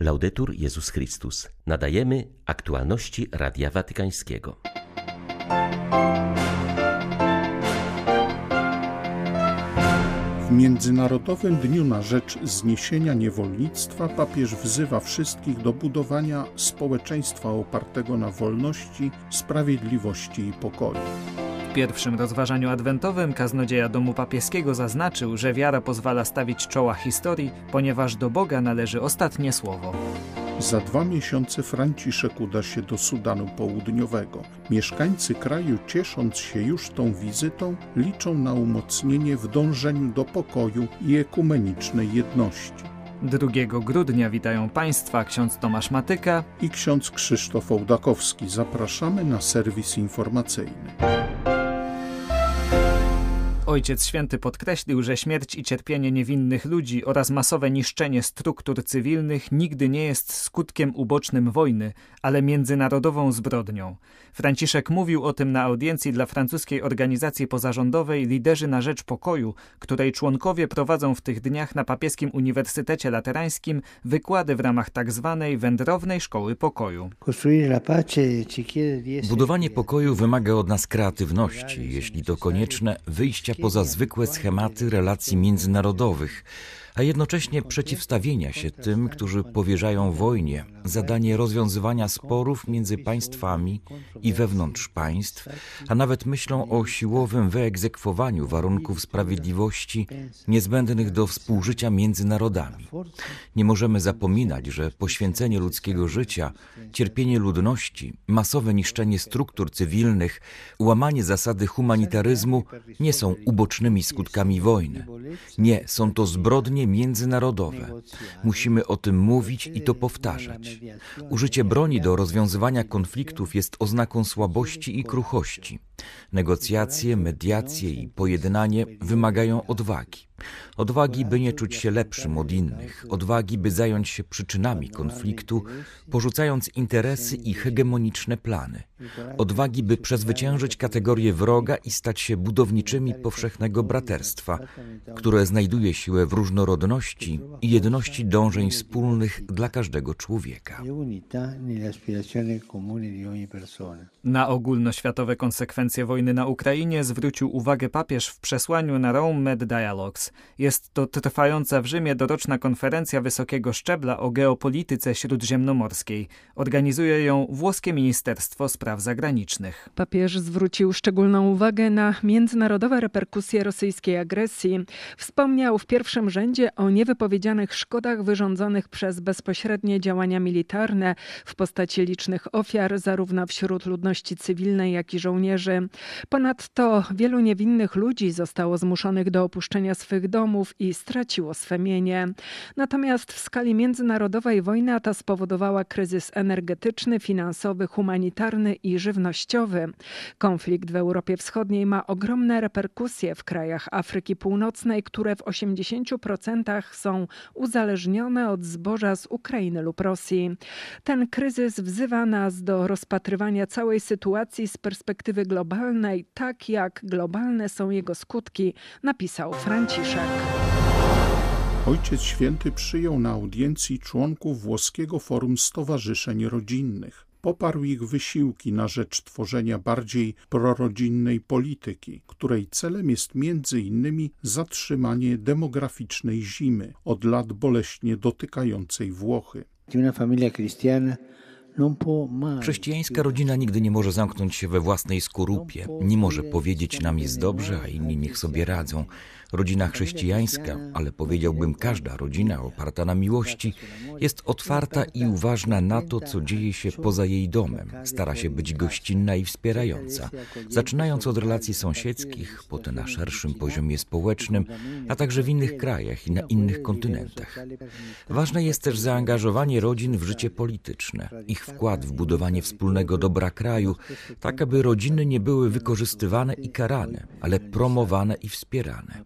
Laudetur Jezus Chrystus. Nadajemy aktualności Radia Watykańskiego. W Międzynarodowym Dniu na rzecz zniesienia niewolnictwa papież wzywa wszystkich do budowania społeczeństwa opartego na wolności, sprawiedliwości i pokoju. W pierwszym rozważaniu adwentowym kaznodzieja domu papieskiego zaznaczył, że wiara pozwala stawić czoła historii, ponieważ do Boga należy ostatnie słowo. Za dwa miesiące Franciszek uda się do Sudanu Południowego. Mieszkańcy kraju, ciesząc się już tą wizytą, liczą na umocnienie w dążeniu do pokoju i ekumenicznej jedności. 2 grudnia witają Państwa ksiądz Tomasz Matyka I ksiądz Krzysztof Ołdakowski. Zapraszamy na serwis informacyjny. Ojciec Święty podkreślił, że śmierć i cierpienie niewinnych ludzi oraz masowe niszczenie struktur cywilnych nigdy nie jest skutkiem ubocznym wojny, ale międzynarodową zbrodnią. Franciszek mówił o tym na audiencji dla francuskiej organizacji pozarządowej Liderzy na Rzecz Pokoju, której członkowie prowadzą w tych dniach na Papieskim Uniwersytecie Laterańskim wykłady w ramach tzw. Tak wędrownej Szkoły Pokoju. Budowanie pokoju wymaga od nas kreatywności, jeśli to konieczne, wyjścia poza zwykłe schematy relacji międzynarodowych, a jednocześnie przeciwstawienia się tym, którzy powierzają wojnie zadanie rozwiązywania sporów między państwami i wewnątrz państw, a nawet myślą o siłowym wyegzekwowaniu warunków sprawiedliwości niezbędnych do współżycia między narodami. Nie możemy zapominać, że poświęcenie ludzkiego życia, cierpienie ludności, masowe niszczenie struktur cywilnych, łamanie zasady humanitaryzmu nie są ubocznymi skutkami wojny. Nie, są to zbrodnie międzynarodowe. Musimy o tym mówić i to powtarzać. Użycie broni do rozwiązywania konfliktów jest oznaką słabości i kruchości. Negocjacje, mediacje i pojednanie wymagają odwagi. Odwagi, by nie czuć się lepszym od innych, odwagi, by zająć się przyczynami konfliktu, porzucając interesy i hegemoniczne plany, odwagi, by przezwyciężyć kategorię wroga i stać się budowniczymi powszechnego braterstwa, które znajduje siłę w różnorodności i jedności dążeń wspólnych dla każdego człowieka. Na ogólnoświatowe konsekwencje wojny na Ukrainie zwrócił uwagę papież w przesłaniu na Rome Med Dialogues. Jest to trwająca w Rzymie doroczna konferencja wysokiego szczebla o geopolityce śródziemnomorskiej. Organizuje ją włoskie Ministerstwo Spraw Zagranicznych. Papież zwrócił szczególną uwagę na międzynarodowe reperkusje rosyjskiej agresji. Wspomniał w pierwszym rzędzie o niewypowiedzianych szkodach wyrządzonych przez bezpośrednie działania militarne w postaci licznych ofiar zarówno wśród ludności cywilnej, jak i żołnierzy. Ponadto wielu niewinnych ludzi zostało zmuszonych do opuszczenia swych domów i straciło swe mienie. Natomiast w skali międzynarodowej wojna ta spowodowała kryzys energetyczny, finansowy, humanitarny i żywnościowy. Konflikt w Europie Wschodniej ma ogromne reperkusje w krajach Afryki Północnej, które w 80% są uzależnione od zboża z Ukrainy lub Rosji. Ten kryzys wzywa nas do rozpatrywania całej sytuacji z perspektywy globalnej, tak jak globalne są jego skutki, napisał Franciszek. Ojciec Święty przyjął na audiencji członków włoskiego Forum Stowarzyszeń Rodzinnych. Poparł ich wysiłki na rzecz tworzenia bardziej prorodzinnej polityki, której celem jest między innymi zatrzymanie demograficznej zimy, od lat boleśnie dotykającej Włochy. Chrześcijańska rodzina nigdy nie może zamknąć się we własnej skorupie, nie może powiedzieć nam jest dobrze, a inni niech sobie radzą. Rodzina chrześcijańska, ale powiedziałbym każda rodzina oparta na miłości, jest otwarta i uważna na to, co dzieje się poza jej domem. Stara się być gościnna i wspierająca, zaczynając od relacji sąsiedzkich, potem na szerszym poziomie społecznym, a także w innych krajach i na innych kontynentach. Ważne jest też zaangażowanie rodzin w życie polityczne, ich wkład w budowanie wspólnego dobra kraju, tak aby rodziny nie były wykorzystywane i karane, ale promowane i wspierane.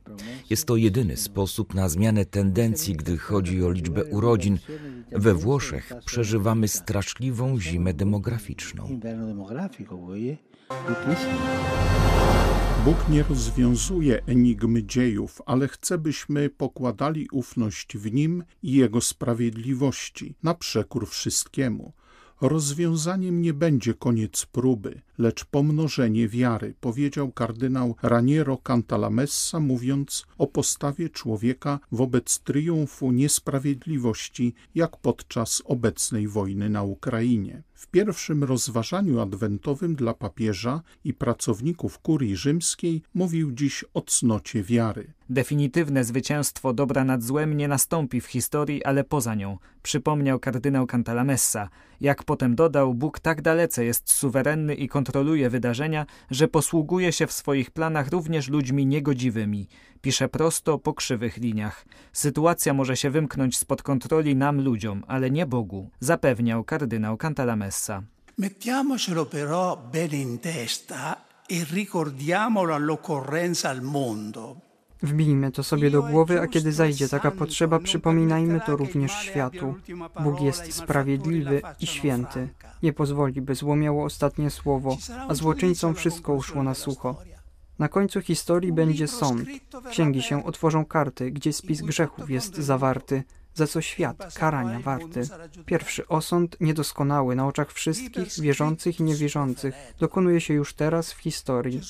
Jest to jedyny sposób na zmianę tendencji, gdy chodzi o liczbę urodzin. We Włoszech przeżywamy straszliwą zimę demograficzną. Bóg nie rozwiązuje enigmy dziejów, ale chce, byśmy pokładali ufność w Nim i Jego sprawiedliwości na przekór wszystkiemu. Rozwiązaniem nie będzie koniec próby, lecz pomnożenie wiary, powiedział kardynał Raniero Cantalamessa, mówiąc o postawie człowieka wobec triumfu niesprawiedliwości, jak podczas obecnej wojny na Ukrainie. W pierwszym rozważaniu adwentowym dla papieża i pracowników kurii rzymskiej mówił dziś o cnocie wiary. Definitywne zwycięstwo dobra nad złem nie nastąpi w historii, ale poza nią, przypomniał kardynał Cantalamessa. Jak potem dodał, Bóg tak dalece jest suwerenny i kontroluje wydarzenia, że posługuje się w swoich planach również ludźmi niegodziwymi. Pisze prosto po krzywych liniach. Sytuacja może się wymknąć spod kontroli nam ludziom, ale nie Bogu, zapewniał kardynał Cantalamessa. Mettiamocelo però bene in testa e ricordiamolo all'occorrenza al mondo. Wbijmy to sobie do głowy, a kiedy zajdzie taka potrzeba, przypominajmy to również światu. Bóg jest sprawiedliwy i święty. Nie pozwoli, by zło miało ostatnie słowo, a złoczyńcom wszystko uszło na sucho. Na końcu historii będzie sąd. Księgi się otworzą karty, gdzie spis grzechów jest zawarty, za co świat karania warty. Pierwszy osąd, niedoskonały na oczach wszystkich, wierzących i niewierzących, dokonuje się już teraz w historii.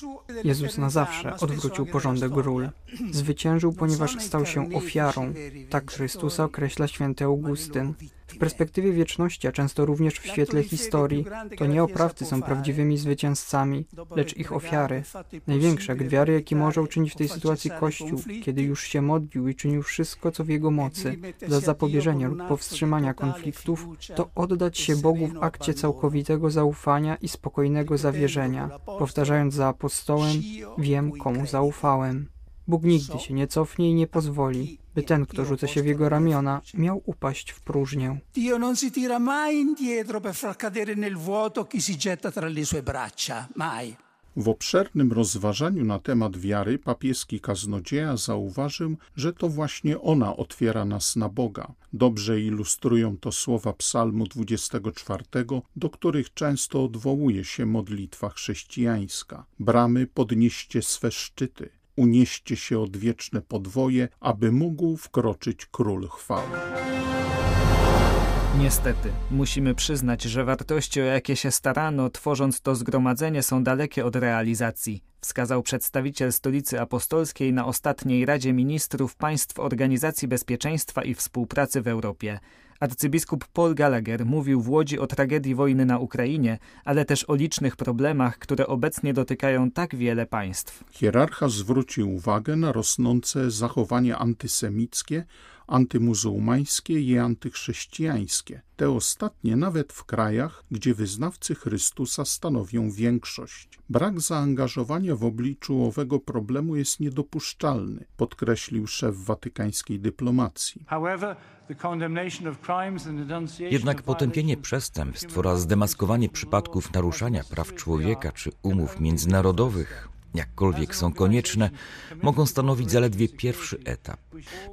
Jezus na zawsze odwrócił porządek ról. Zwyciężył, ponieważ stał się ofiarą. Tak Chrystusa określa święty Augustyn. W perspektywie wieczności, a często również w świetle historii, to nie oprawcy są prawdziwymi zwycięzcami, lecz ich ofiary. Największy akt wiary, jaki może uczynić w tej sytuacji Kościół, kiedy już się modlił i czynił wszystko, co w jego mocy, dla zapobieżenia lub powstrzymania konfliktów, to oddać się Bogu w akcie całkowitego zaufania i spokojnego zawierzenia, powtarzając za apostołem, wiem komu zaufałem. Bóg nigdy się nie cofnie i nie pozwoli, by ten, kto rzuca się w jego ramiona, miał upaść w próżnię. Dio non si tira mai indietro per far cadere nel vuoto chi si getta tra le sue braccia. Mai. W obszernym rozważaniu na temat wiary papieski kaznodzieja zauważył, że to właśnie ona otwiera nas na Boga. Dobrze ilustrują to słowa Psalmu 24, do których często odwołuje się modlitwa chrześcijańska. Bramy podnieście swe szczyty, unieście się odwieczne podwoje, aby mógł wkroczyć król chwały. Niestety, musimy przyznać, że wartości, o jakie się starano, tworząc to zgromadzenie, są dalekie od realizacji, wskazał przedstawiciel Stolicy Apostolskiej na ostatniej Radzie Ministrów Państw Organizacji Bezpieczeństwa i Współpracy w Europie. Arcybiskup Paul Gallagher mówił w Łodzi o tragedii wojny na Ukrainie, ale też o licznych problemach, które obecnie dotykają tak wiele państw. Hierarcha zwrócił uwagę na rosnące zachowanie antysemickie, antymuzułmańskie i antychrześcijańskie. Te ostatnie nawet w krajach, gdzie wyznawcy Chrystusa stanowią większość. Brak zaangażowania w obliczu owego problemu jest niedopuszczalny, podkreślił szef watykańskiej dyplomacji. Jednak potępienie przestępstw oraz zdemaskowanie przypadków naruszania praw człowieka czy umów międzynarodowych jakkolwiek są konieczne, mogą stanowić zaledwie pierwszy etap.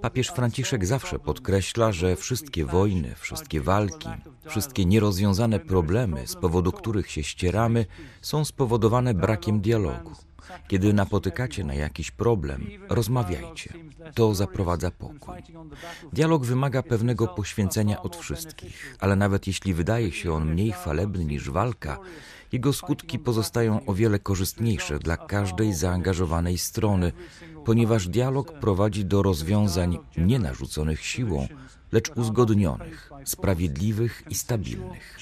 Papież Franciszek zawsze podkreśla, że wszystkie wojny, wszystkie walki, wszystkie nierozwiązane problemy, z powodu których się ścieramy, są spowodowane brakiem dialogu. Kiedy napotykacie na jakiś problem, rozmawiajcie. To zaprowadza pokój. Dialog wymaga pewnego poświęcenia od wszystkich, ale nawet jeśli wydaje się on mniej falebny niż walka, jego skutki pozostają o wiele korzystniejsze dla każdej zaangażowanej strony, ponieważ dialog prowadzi do rozwiązań nie narzuconych siłą, lecz uzgodnionych, sprawiedliwych i stabilnych.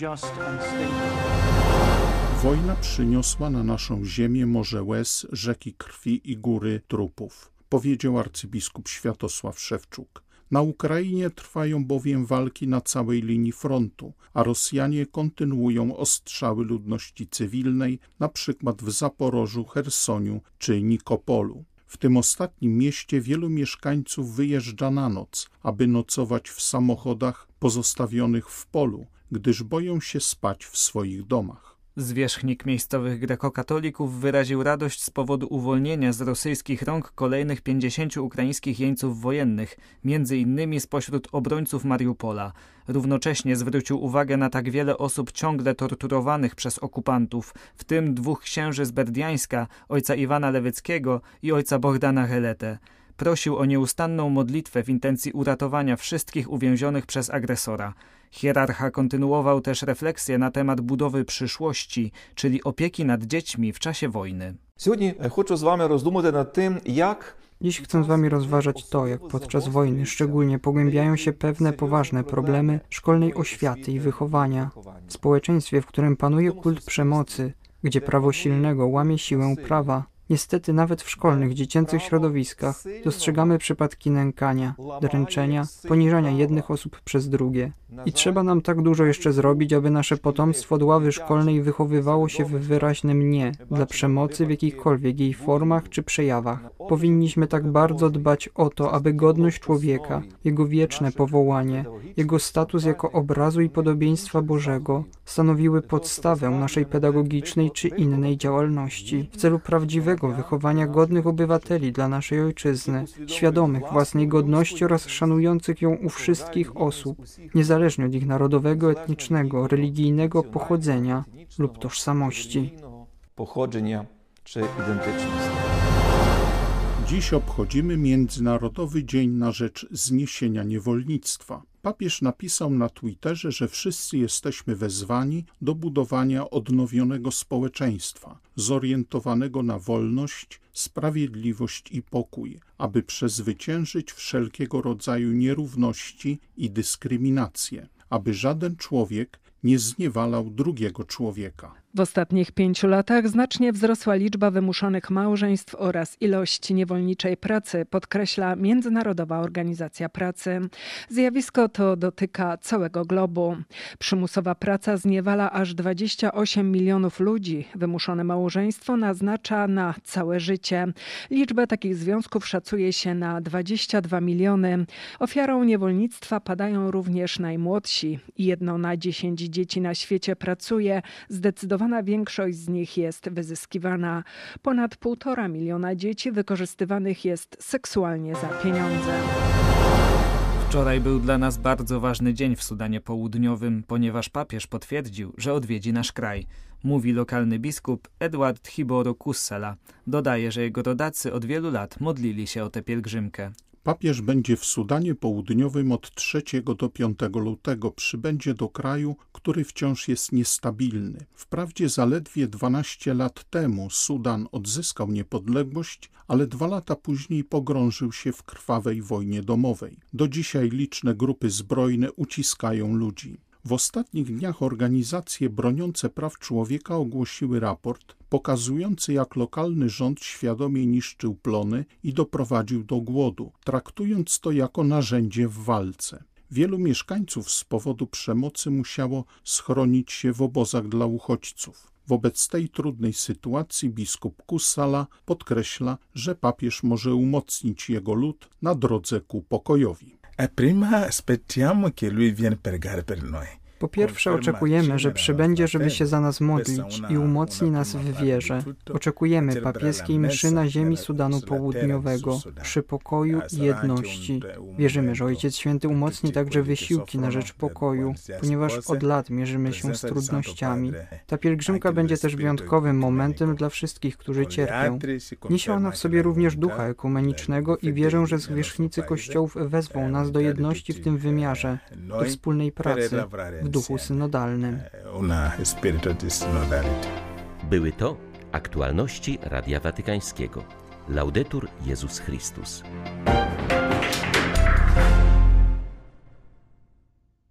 Wojna przyniosła na naszą ziemię morze łez, rzeki krwi i góry trupów, powiedział arcybiskup Światosław Szewczuk. Na Ukrainie trwają bowiem walki na całej linii frontu, a Rosjanie kontynuują ostrzały ludności cywilnej, na przykład w Zaporożu, Chersoniu czy Nikopolu. W tym ostatnim mieście wielu mieszkańców wyjeżdża na noc, aby nocować w samochodach pozostawionych w polu, gdyż boją się spać w swoich domach. Zwierzchnik miejscowych grekokatolików wyraził radość z powodu uwolnienia z rosyjskich rąk kolejnych 50 ukraińskich jeńców wojennych, między innymi spośród obrońców Mariupola. Równocześnie zwrócił uwagę na tak wiele osób ciągle torturowanych przez okupantów, w tym dwóch księży z Berdiańska, ojca Iwana Lewyckiego i ojca Bogdana Helete. Prosił o nieustanną modlitwę w intencji uratowania wszystkich uwięzionych przez agresora. Hierarcha kontynuował też refleksję na temat budowy przyszłości, czyli opieki nad dziećmi w czasie wojny. Dziś chcę z Wami rozważać to, jak podczas wojny szczególnie pogłębiają się pewne poważne problemy szkolnej oświaty i wychowania. W społeczeństwie, w którym panuje kult przemocy, gdzie prawo silnego łamie siłę prawa, Niestety nawet w szkolnych, dziecięcych środowiskach dostrzegamy przypadki nękania, dręczenia, poniżania jednych osób przez drugie. I trzeba nam tak dużo jeszcze zrobić, aby nasze potomstwo od ławy szkolnej wychowywało się w wyraźnym nie dla przemocy w jakichkolwiek jej formach czy przejawach. Powinniśmy tak bardzo dbać o to, aby godność człowieka, jego wieczne powołanie, jego status jako obrazu i podobieństwa Bożego stanowiły podstawę naszej pedagogicznej czy innej działalności w celu prawdziwego wychowania godnych obywateli dla naszej ojczyzny, świadomych własnej godności oraz szanujących ją u wszystkich osób, niezależnie niezależnie od ich narodowego, etnicznego, religijnego pochodzenia lub tożsamości. Pochodzenia czy identyczności. Dziś obchodzimy Międzynarodowy Dzień na rzecz zniesienia niewolnictwa. Papież napisał na Twitterze, że wszyscy jesteśmy wezwani do budowania odnowionego społeczeństwa, zorientowanego na wolność, sprawiedliwość i pokój, aby przezwyciężyć wszelkiego rodzaju nierówności i dyskryminację, aby żaden człowiek nie zniewalał drugiego człowieka. W ostatnich pięciu latach znacznie wzrosła liczba wymuszonych małżeństw oraz ilość niewolniczej pracy, podkreśla Międzynarodowa Organizacja Pracy. Zjawisko to dotyka całego globu. Przymusowa praca zniewala aż 28 milionów ludzi. Wymuszone małżeństwo naznacza na całe życie. Liczbę takich związków szacuje się na 22 miliony. Ofiarą niewolnictwa padają również najmłodsi. Jedno na dziesięć dzieci na świecie pracuje. Zdecydowanie Zdecydowana większość z nich jest wyzyskiwana. Ponad półtora miliona dzieci wykorzystywanych jest seksualnie za pieniądze. Wczoraj był dla nas bardzo ważny dzień w Sudanie Południowym, ponieważ papież potwierdził, że odwiedzi nasz kraj. Mówi lokalny biskup Edward Hiboro Kussela. Dodaje, że jego rodacy od wielu lat modlili się o tę pielgrzymkę. Papież będzie w Sudanie Południowym od 3 do 5 lutego. Przybędzie do kraju, który wciąż jest niestabilny. Wprawdzie zaledwie 12 lat temu Sudan odzyskał niepodległość, ale dwa lata później pogrążył się w krwawej wojnie domowej. Do dzisiaj liczne grupy zbrojne uciskają ludzi. W ostatnich dniach organizacje broniące praw człowieka ogłosiły raport pokazujący, jak lokalny rząd świadomie niszczył plony i doprowadził do głodu, traktując to jako narzędzie w walce. Wielu mieszkańców z powodu przemocy musiało schronić się w obozach dla uchodźców. Wobec tej trudnej sytuacji biskup Kusala podkreśla, że papież może umocnić jego lud na drodze ku pokojowi. Prima aspettiamo che lui viene pregare per noi. Po pierwsze, oczekujemy, że przybędzie, żeby się za nas modlić i umocni nas w wierze. Oczekujemy papieskiej mszy na ziemi Sudanu Południowego, przy pokoju i jedności. Wierzymy, że Ojciec Święty umocni także wysiłki na rzecz pokoju, ponieważ od lat mierzymy się z trudnościami. Ta pielgrzymka będzie też wyjątkowym momentem dla wszystkich, którzy cierpią. Niesie ona w sobie również ducha ekumenicznego i wierzę, że zwierzchnicy kościołów wezwą nas do jedności w tym wymiarze, do wspólnej pracy w duchu synodalnym. Były to aktualności Radia Watykańskiego. Laudetur Jezus Chrystus.